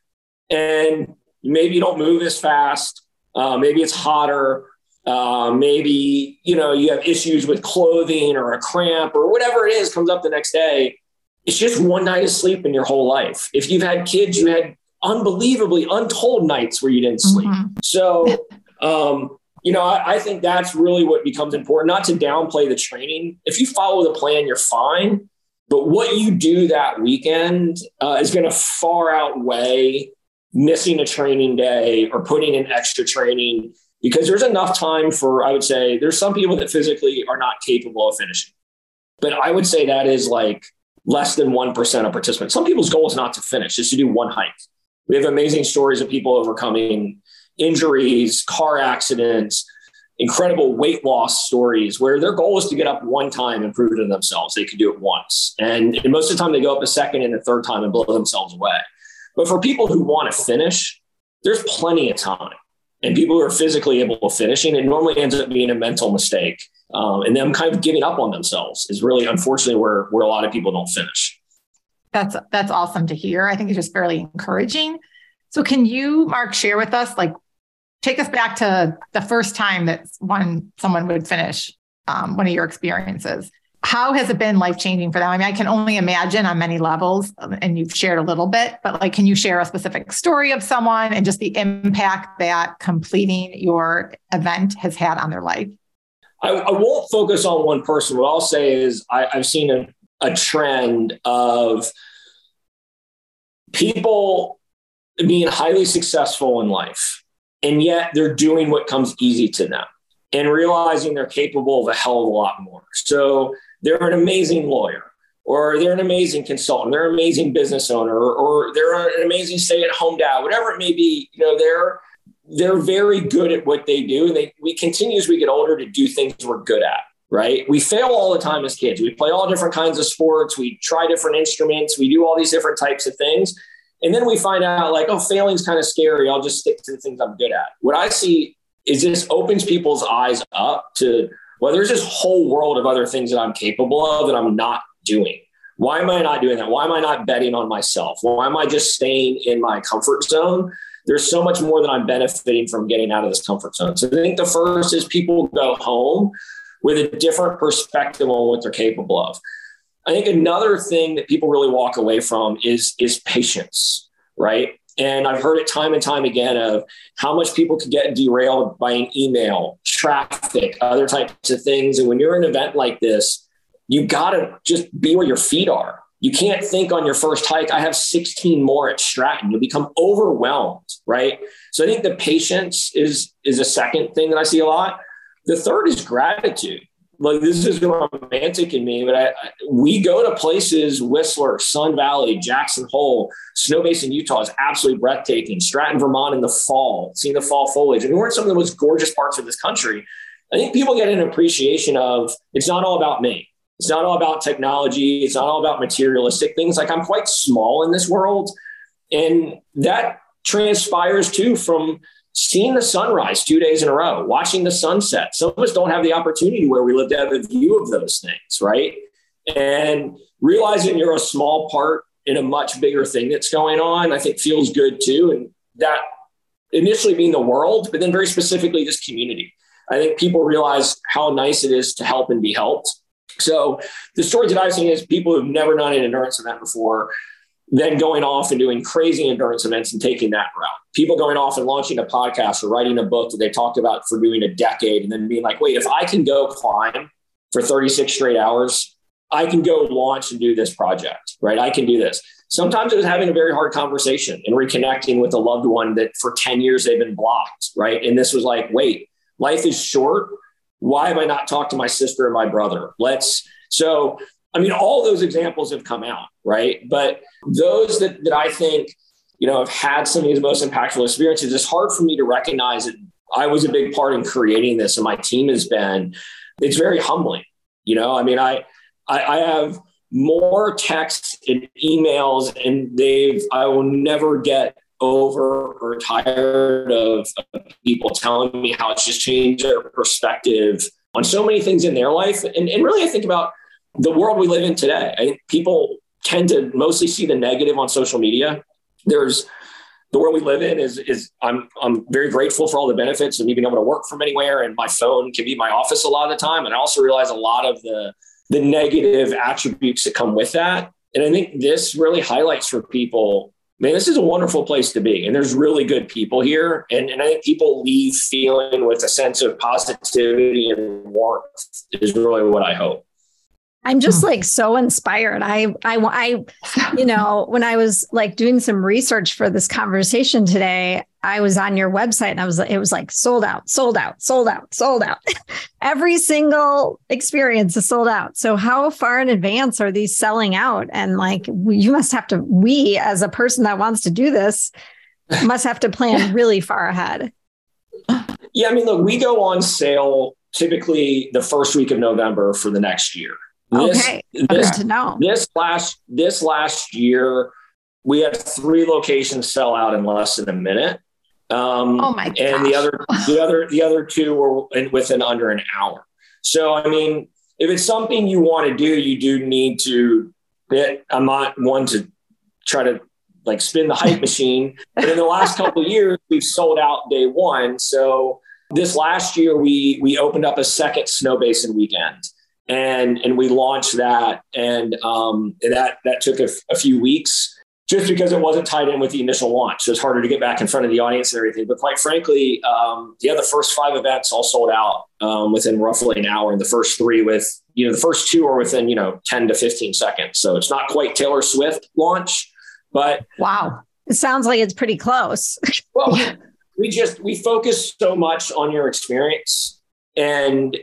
And maybe you don't move as fast. Uh, maybe it's hotter uh, maybe you know you have issues with clothing or a cramp or whatever it is comes up the next day. It's just one night of sleep in your whole life. If you've had kids you had unbelievably untold nights where you didn't sleep. Mm-hmm. so um, you know I, I, think that's really what becomes important. Not to downplay the training. If you follow the plan you're fine. But what you do that weekend uh, is going to far outweigh missing a training day or putting in extra training because there's enough time for, I would say, there's some people that physically are not capable of finishing. But I would say that is like less than 1% of participants. Some people's goal is not to finish, is to do one hike. We have amazing stories of people overcoming injuries, car accidents, incredible weight loss stories where their goal is to get up one time and prove to themselves they could do it once. And most of the time they go up a second and a third time and blow themselves away. But for people who want to finish, there's plenty of time and people who are physically able to finishing, it normally ends up being a mental mistake. Um, and them kind of giving up on themselves is really unfortunately where where a lot of people don't finish. That's that's awesome to hear. I think it's just fairly encouraging. So can you, Marc, share with us, like take us back to the first time that one someone would finish um, one of your experiences? How has it been life changing for them? I mean, I can only imagine on many levels, um, and you've shared a little bit, but like, can you share a specific story of someone and just the impact that completing your event has had on their life? I, I won't focus on one person. What I'll say is I, I've seen a, a trend of people being highly successful in life, and yet they're doing what comes easy to them and realizing they're capable of a hell of a lot more. So they're an amazing lawyer or they're an amazing consultant, they're an amazing business owner, or, they're an amazing stay-at-home dad, whatever it may be, you know, they're they're very good at what they do. And they we continue as we get older to do things we're good at. right? We fail all the time as kids. We play all different kinds of sports. We try different instruments. We do all these different types of things. And then we find out like, oh, failing's kind of scary. I'll just stick to the things I'm good at. What I see is this opens people's eyes up to well, there's this whole world of other things that I'm capable of that I'm not doing. Why am I not doing that? Why am I not betting on myself? Why am I just staying in my comfort zone? There's so much more that I'm benefiting from getting out of this comfort zone. So I think the first is people go home with a different perspective on what they're capable of. I think another thing that people really walk away from is is patience, right? And I've heard it time and time again of how much people can get derailed by an email, traffic, other types of things. And when you're in an event like this, you got to just be where your feet are. You can't think on your first hike, I have 16 more at Stratton. You'll become overwhelmed, right? So I think the patience is is a second thing that I see a lot. The third is gratitude like this is romantic in me, but I, we go to places Whistler, Sun Valley, Jackson Hole, Snowbasin, Utah is absolutely breathtaking. Stratton, Vermont in the fall, seeing the fall foliage. I mean, we're in some of the most gorgeous parts of this country. I think people get an appreciation of it's not all about me. It's not all about technology. It's not all about materialistic things. Like I'm quite small in this world. And that transpires too from seeing the sunrise two days in a row, watching the sunset. Some of us don't have the opportunity where we live to have a view of those things, right? And realizing you're a small part in a much bigger thing that's going on, I think feels good too. And that initially being the world, but then very specifically this community. I think people realize how nice it is to help and be helped. So the stories that I've seen is people who've never done an endurance event before then going off and doing crazy endurance events and taking that route. People going off and launching a podcast or writing a book that they talked about for doing a decade and then being like, wait, if I can go climb for 36 straight hours, I can go launch and do this project, right? I can do this. Sometimes it was having a very hard conversation and reconnecting with a loved one that for 10 years they've been blocked, right? And this was like, wait, life is short. Why have I not talked to my sister and my brother? Let's so I mean, all those examples have come out, right? But those that, that I think, you know, have had some of these most impactful experiences, it's hard for me to recognize that I was a big part in creating this and my team has been. It's very humbling. You know, I mean, I, I, I have more texts and emails and they've, I will never get over or tired of people telling me how it's just changed their perspective on so many things in their life. And, and really, I think about the world we live in today. I think people tend to mostly see the negative on social media. There's the world we live in is is I'm I'm very grateful for all the benefits of me being able to work from anywhere, and my phone can be my office a lot of the time. And I also realize a lot of the the negative attributes that come with that. And I think this really highlights for people, man, this is a wonderful place to be. And there's really good people here. And, and I think people leave feeling with a sense of positivity and warmth is really what I hope. I'm just like so inspired. I, I, I, you know, when I was like doing some research for this conversation today, I was on your website and I was, it was like sold out, sold out, sold out, sold out. Every single experience is sold out. So how far in advance are these selling out? And like, you must have to, we as a person that wants to do this must have to plan really far ahead. Yeah. I mean, look, we go on sale typically the first week of November for the next year. This, okay, this, to know. This last this last year, we had three locations sell out in less than a minute. Um, oh my! Gosh. And the other the other the other two were in, within under an hour. So I mean, if it's something you want to do, you do need to. It, I'm not one to try to like spin the hype machine. But in the last couple of years, we've sold out day one. So this last year, we we opened up a second Snowbasin weekend and and we launched that, and um, that that took a, a few weeks just because it wasn't tied in with the initial launch. So it's harder to get back in front of the audience and everything. But quite frankly, um, yeah, the first five events all sold out um, within roughly an hour. And the first three with, you know, the first two are within, you know, 10 to 15 seconds. So it's not quite Taylor Swift launch, but. Wow. It sounds like it's pretty close. well, we just, we focus so much on your experience and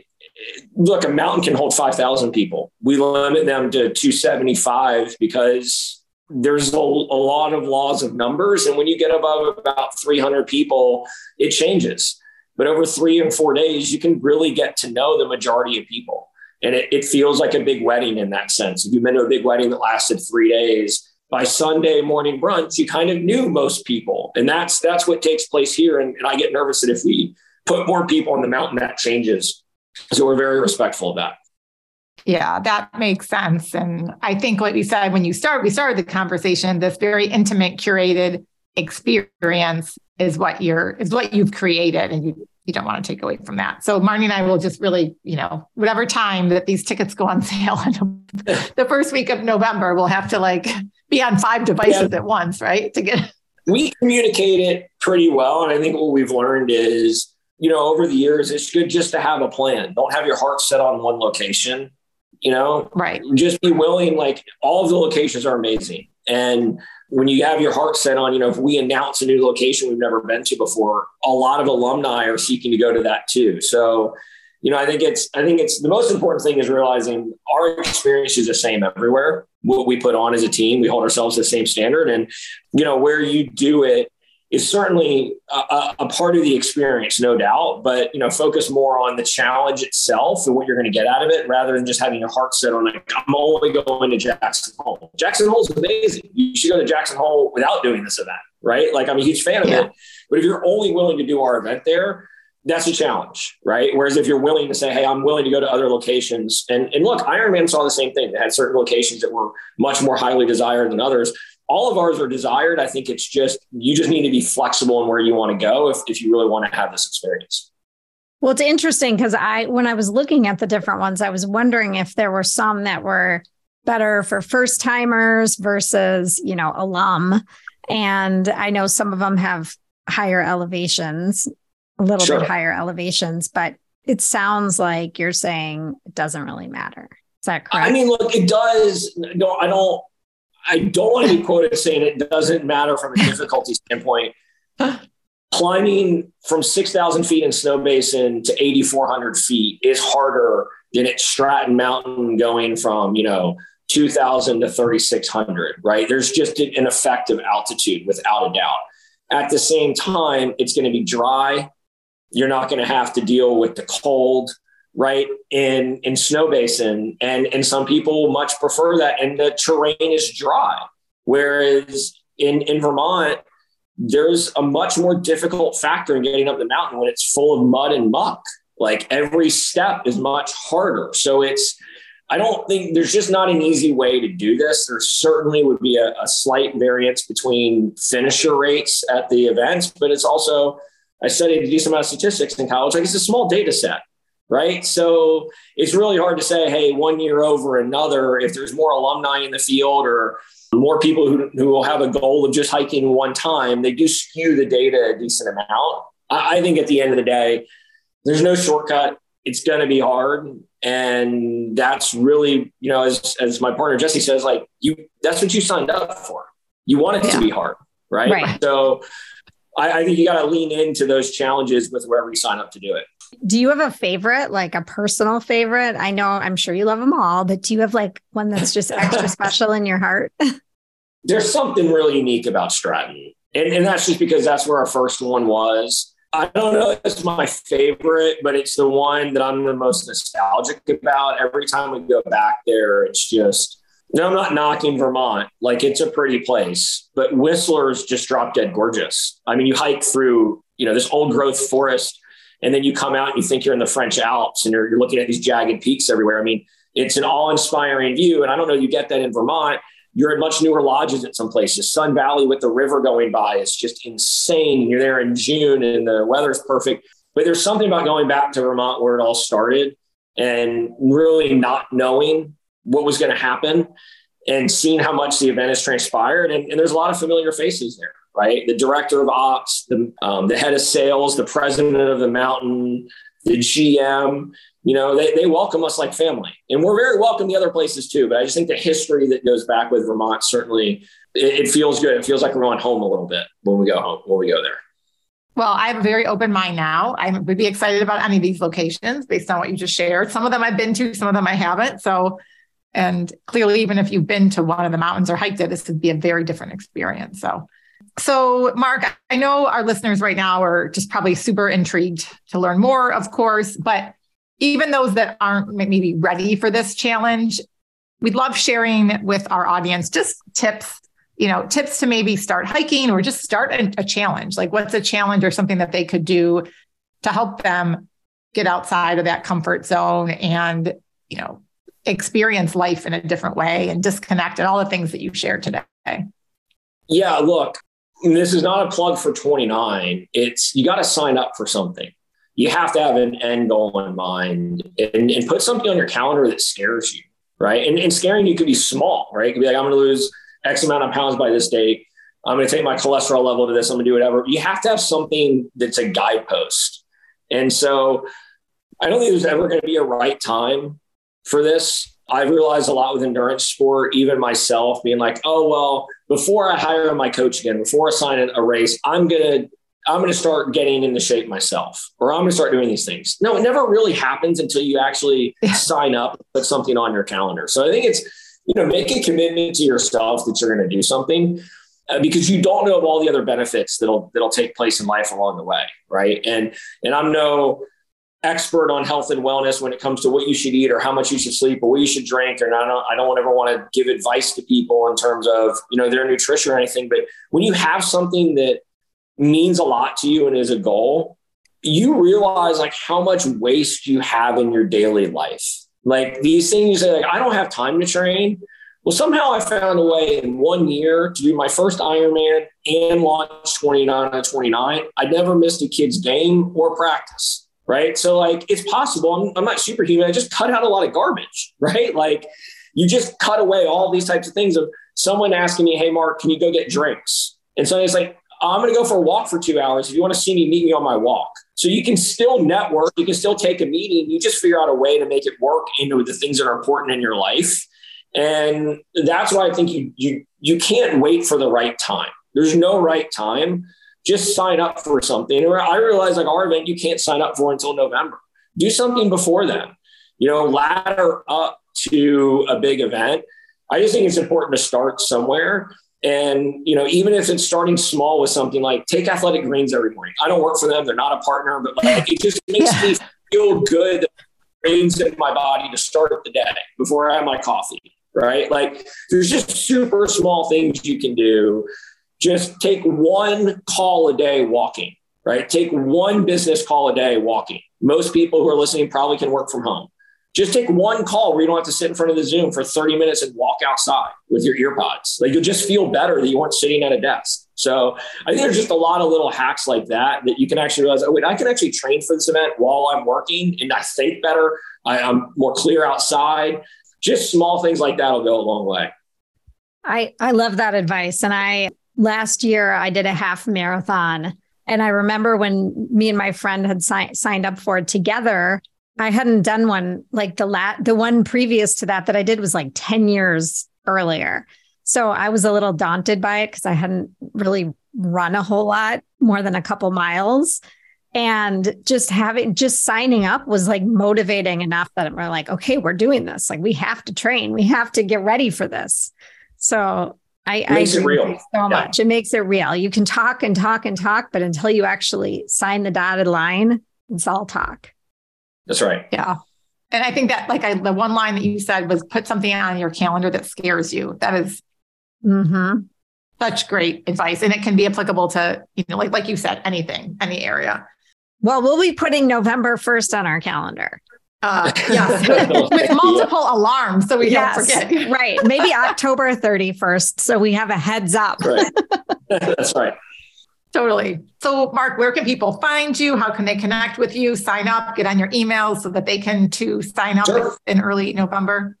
look, a mountain can hold 5,000 people. We limit them to 275 because there's a, a, lot of laws of numbers. And when you get above about 300 people, it changes. But over three and four days, you can really get to know the majority of people. And it, it feels like a big wedding in that sense. If you've been to a big wedding that lasted three days, by Sunday morning brunch, you kind of knew most people. And that's that's what takes place here. And, and I get nervous that if we put more people on the mountain, that changes. So we're very respectful of that. Yeah, that makes sense. And I think what you said when you start, we started the conversation, this very intimate, curated experience is what you're is what you've created and you you don't want to take away from that. So Marnie and I will just really, you know, whatever time that these tickets go on sale the first week of November, we'll have to like be on five devices yeah. at once, right? To get we communicate it pretty well. And I think what we've learned is, you know, over the years, it's good just to have a plan. Don't have your heart set on one location, you know? Right. Just be willing, like all of the locations are amazing. And when you have your heart set on, you know, if we announce a new location we've never been to before, a lot of alumni are seeking to go to that too. So, you know, I think it's, I think it's the most important thing is realizing our experience is the same everywhere. What we put on as a team, we hold ourselves to the same standard. And, you know, where you do it is certainly a, a, part of the experience, no doubt. But you know, focus more on the challenge itself and what you're going to get out of it, rather than just having your heart set on like I'm only going to Jackson Hole. Jackson Hole is amazing. You should go to Jackson Hole without doing this event, right? Like I'm a huge fan of yeah. it. But if you're only willing to do our event there, that's a challenge, right? Whereas if you're willing to say, "Hey, I'm willing to go to other locations," and and look, Ironman saw the same thing. They had certain locations that were much more highly desired than others all of ours are desired. I think it's just, you just need to be flexible in where you want to go if, if you really want to have this experience. Well, it's interesting because I, when I was looking at the different ones, I was wondering if there were some that were better for first timers versus, you know, alum. And I know some of them have higher elevations, a little sure. bit higher elevations, but it sounds like you're saying it doesn't really matter. Is that correct? I mean, look, it does. No, I don't. I don't want to be quoted saying it doesn't matter from a difficulty standpoint. Climbing from 6,000 feet in Snowbasin to 8,400 feet is harder than at Stratton Mountain going from, you know, 2,000 to 3,600, right? There's just an effect of altitude without a doubt. At the same time, it's going to be dry. You're not going to have to deal with the cold right in in Snowbasin. And and some people much prefer that. And the terrain is dry. Whereas in in vermont there's a much more difficult factor in getting up the mountain when it's full of mud and muck. Like every step is much harder. So it's i don't think there's just not an easy way to do this. There certainly would be a, a slight variance between finisher rates at the events but it's also i studied a decent amount of statistics in college. Like it's a small data set right? So it's really hard to say, hey, one year over another, if there's more alumni in the field or more people who, who will have a goal of just hiking one time, they do skew the data a decent amount. I, I think at the end of the day, there's no shortcut. It's going to be hard. And that's really, you know, as, as my partner Jesse says, like you, that's what you signed up for. You want it yeah. to be hard, right? right. So I, I think you got to lean into those challenges with wherever you sign up to do it. Do you have a favorite, like a personal favorite? I know I'm sure you love them all, but do you have like one that's just extra special in your heart? There's something really unique about Stratton. And, and that's just because that's where our first one was. I don't know if it's my favorite, but it's the one that I'm the most nostalgic about. Every time we go back there, it's just, no, I'm not knocking Vermont. Like it's a pretty place, but Whistler's just drop dead gorgeous. I mean, you hike through, you know, this old growth forest and then you come out and you think you're in the French Alps and you're, you're looking at these jagged peaks everywhere. I mean, it's an awe inspiring view. And I don't know, you get that in Vermont. You're in much newer lodges at some places. Sun Valley with the river going by is just insane. You're there in June and the weather's perfect. But there's something about going back to Vermont where it all started and really not knowing what was going to happen and seeing how much the event has transpired. And, and there's a lot of familiar faces there right? The director of ops, the, um, the head of sales, the president of the mountain, the GM, you know, they, they welcome us like family. And we're very welcome the other places too. But I just think the history that goes back with Vermont certainly it, it feels good. It feels like we're going home a little bit when we go home, when we go there. Well, I have a very open mind now. I would be excited about any of these locations based on what you just shared. Some of them I've been to, some of them I haven't. So, and clearly, even if you've been to one of the mountains or hiked it, this would be a very different experience. So, so, Marc, I know our listeners right now are just probably super intrigued to learn more, of course, but even those that aren't maybe ready for this challenge, we'd love sharing with our audience just tips, you know, tips to maybe start hiking or just start a, a challenge. Like what's a challenge or something that they could do to help them get outside of that comfort zone and, you know, experience life in a different way and disconnect and all the things that you shared today. Yeah, look, this is not a plug for 29. It's you got to sign up for something. You have to have an end goal in mind and, and put something on your calendar that scares you, right? And, and scaring you could be small, right? It could be like, I'm going to lose X amount of pounds by this date. I'm going to take my cholesterol level to this. I'm going to do whatever. You have to have something that's a guidepost. And so I don't think there's ever going to be a right time for this. I've realized a lot with endurance sport, even myself being like, oh, well, before I hire my coach again, before I sign a race, I'm going to, I'm going to start getting into shape myself, or I'm going to start doing these things. No, it never really happens until you actually sign up, put something on your calendar. So I think it's, you know, make a commitment to yourself that you're going to do something uh, because you don't know of all the other benefits that'll, that'll take place in life along the way. Right. And, and I'm no, expert on health and wellness when it comes to what you should eat or how much you should sleep or what you should drink. And I don't, I don't ever want to give advice to people in terms of, you know, their nutrition or anything. But when you have something that means a lot to you and is a goal, you realize like how much waste you have in your daily life. Like these things say, like, I don't have time to train. Well, somehow I found a way in one year to do my first Ironman and launch 29 on 29. I never missed a kid's game or practice right? So like it's possible. I'm, I'm not superhuman. I just cut out a lot of garbage, right? Like you just cut away all these types of things of someone asking me, "Hey, Marc, can you go get drinks?" And so it's like I'm going to go for a walk for two hours. If you want to see me, meet me on my walk. So you can still network. You can still take a meeting. You just figure out a way to make it work into the things that are important in your life. And that's why I think you you you can't wait for the right time. There's no right time just sign up for something. Or I realize like our event, you can't sign up for until November. Do something before then. You know, ladder up to a big event. I just think it's important to start somewhere. And, you know, even if it's starting small with something like take athletic greens every morning. I don't work for them. They're not a partner, but like it just makes yeah. me feel good greens in my body to start the day before I have my coffee. Right. Like there's just super small things you can do just take one call a day walking, right? Take one business call a day walking. Most people who are listening probably can work from home. Just take one call where you don't have to sit in front of the Zoom for 30 minutes and walk outside with your earpods. Like you'll just feel better that you weren't sitting at a desk. So I think there's just a lot of little hacks like that that you can actually realize, oh, wait, I can actually train for this event while I'm working and I think better. I, I'm more clear outside. Just small things like that will go a long way. I, I love that advice. And I last year I did a half marathon. And I remember when me and my friend had si- signed up for it together, I hadn't done one like the la- the one previous to that that I did was like 10 years earlier. So I was a little daunted by it because I hadn't really run a whole lot more than a couple miles. And just having just signing up was like motivating enough that we're like, okay, we're doing this. Like we have to train, we have to get ready for this. So I, I agree so yeah. much. It makes it real. You can talk and talk and talk, but until you actually sign the dotted line, it's all talk. That's right. Yeah. And I think that, like I, the one line that you said was put something on your calendar that scares you. That is mm-hmm. such great advice. And it can be applicable to, you know, like, like you said, anything, any area. Well, we'll be putting November 1st on our calendar. Uh, yes, with, with multiple yeah. alarms so we yes, don't forget. right. Maybe October 31st. So we have a heads up. Right. That's right. Totally. So, Marc, where can people find you? How can they connect with you? Sign up, get on your emails so that they can to sign up sure. in early November.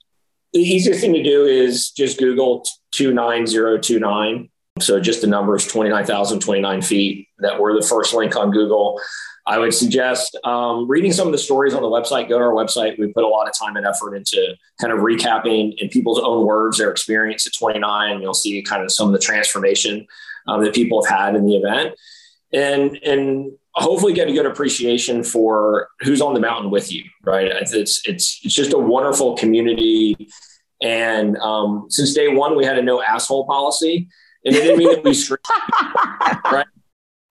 The easiest thing to do is just Google 29029. So just the number is 29,029 feet. That were the first link on Google. I would suggest um, reading some of the stories on the website. Go to our website. We put a lot of time and effort into kind of recapping in people's own words their experience at 29. You'll see kind of some of the transformation um, that people have had in the event, and and hopefully get a good appreciation for who's on the mountain with you. Right? It's it's it's just a wonderful community, and um, since day one we had a no asshole policy, and it didn't mean that we right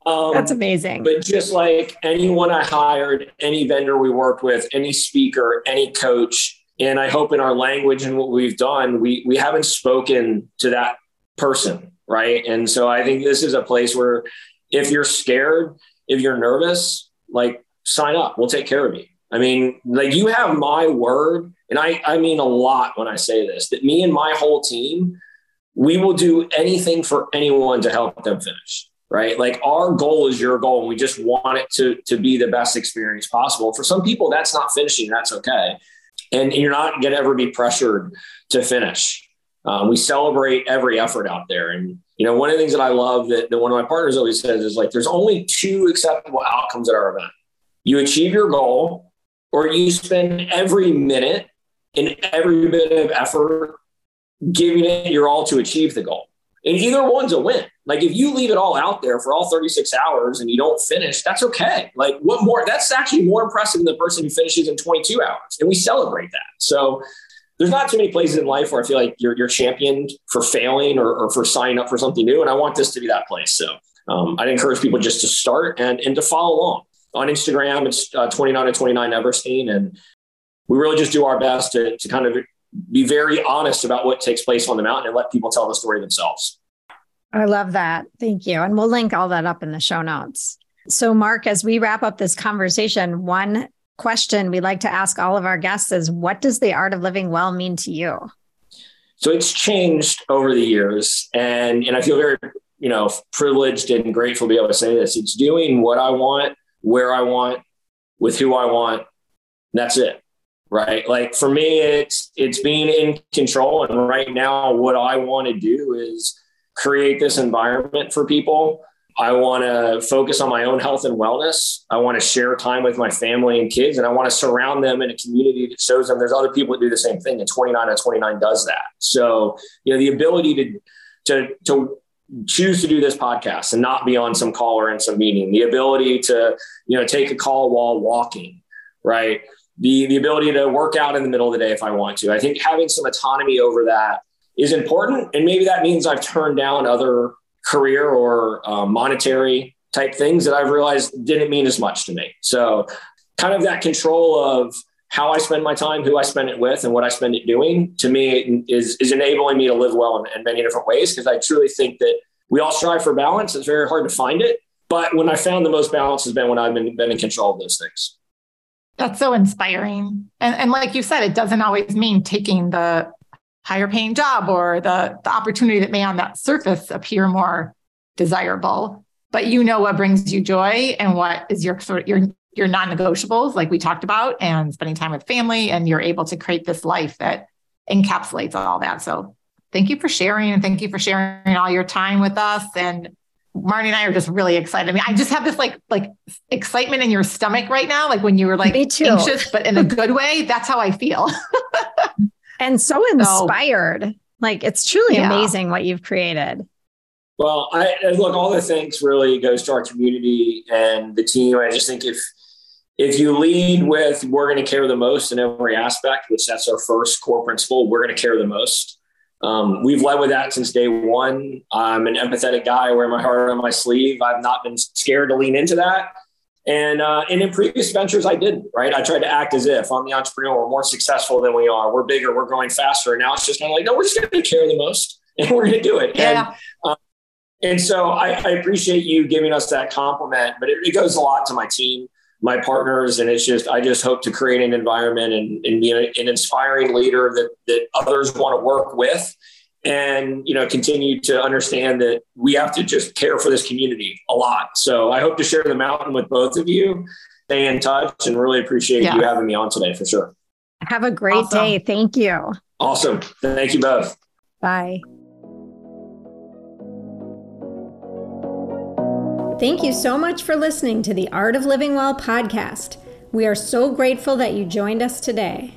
Um, That's amazing. But just like anyone I hired, any vendor we worked with, any speaker, any coach, and I hope in our language and what we've done, we we haven't spoken to that person, right? And so I think this is a place where if you're scared, if you're nervous, like sign up. We'll take care of you. I mean, like you have my word, and I I mean a lot when I say this that me and my whole team, we will do anything for anyone to help them finish right? Like our goal is your goal, and we just want it to to be the best experience possible. For some people, that's not finishing. That's okay, and you're not going to ever be pressured to finish. Um, we celebrate every effort out there, and you know one of the things that I love that, that one of my partners always says is like, there's only two acceptable outcomes at our event: you achieve your goal, or you spend every minute and every bit of effort giving it your all to achieve the goal. And either one's a win. Like if you leave it all out there for all 36 hours and you don't finish, that's okay. Like what more? That's actually more impressive than the person who finishes in 22 hours. And we celebrate that. So there's not too many places in life where I feel like you're, you're championed for failing or, or for signing up for something new. And I want this to be that place. So um, I'd encourage people just to start and, and to follow along. On Instagram, it's uh, 29 to 29 Everesting. And we really just do our best to, to kind of be very honest about what takes place on the mountain and let people tell the story themselves. I love that. Thank you. And we'll link all that up in the show notes. So, Marc, as we wrap up this conversation, one question we like to ask all of our guests is what does the art of living well mean to you? So it's changed over the years. And, and I feel very, you know, privileged and grateful to be able to say this. It's doing what I want, where I want, with who I want. That's it right like for me it's it's being in control and right now what i want to do is create this environment for people. I want to focus on my own health and wellness. I want to share time with my family and kids and i want to surround them in a community that shows them there's other people that do the same thing and 29 and 29 does that. So you know the ability to to to choose to do this podcast and not be on some call or in some meeting the ability to you know take a call while walking right? The the ability to work out in the middle of the day if I want to. I think having some autonomy over that is important, and maybe that means I've turned down other career or uh, monetary type things that I've realized didn't mean as much to me. So, kind of that control of how I spend my time, who I spend it with, and what I spend it doing, to me is is enabling me to live well in, in many different ways. Because I truly think that we all strive for balance. It's very hard to find it, but when I found the most balance has been when I've been, been in control of those things. That's so inspiring. And, and like you said, it doesn't always mean taking the higher paying job or the, the opportunity that may on that surface appear more desirable. But you know what brings you joy and what is your sort of your your non-negotiables, like we talked about, and spending time with family, and you're able to create this life that encapsulates all that. So thank you for sharing and thank you for sharing all your time with us and Marnie and I are just really excited. I mean, I just have this like like excitement in your stomach right now, like when you were like anxious, but in a good way. That's how I feel. and so inspired. So, like it's truly yeah. amazing what you've created. Well, I look, all the thanks really goes to our community and the team. I just think if if you lead with we're going to care the most in every aspect, which that's our first core principle, we're going to care the most um, we've led with that since day one. I'm an empathetic guy. I wear my heart on my sleeve. I've not been scared to lean into that. And uh, and in previous ventures, I didn't. Right, I tried to act as if I'm the entrepreneur. We're more successful than we are. We're bigger. We're growing faster. And now it's just kind of like, no, we're just going to care the most, and we're going to do it. Yeah. And, um, and so I, I, appreciate you giving us that compliment, but it, it goes a lot to my team my partners. And it's just, I just hope to create an environment and, and be an, an inspiring leader that, that others want to work with and you know continue to understand that we have to just care for this community a lot so i hope to share the mountain with both of you stay in touch and really appreciate yeah. you having me on today for sure have a great awesome. day thank you awesome thank you both bye Thank you so much for listening to the Art of Living Well podcast. We are so grateful that you joined us today.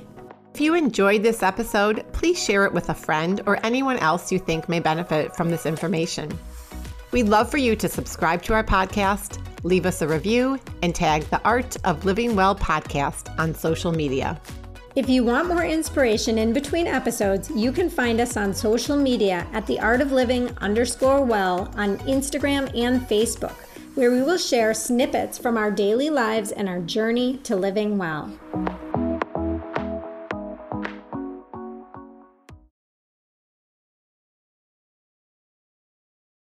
If you enjoyed this episode, please share it with a friend or anyone else you think may benefit from this information. We'd love for you to subscribe to our podcast, leave us a review, and tag the Art of Living Well podcast on social media. If you want more inspiration in between episodes, you can find us on social media at the Art of Living underscore well on Instagram and Facebook. where we will share snippets from our daily lives and our journey to living well.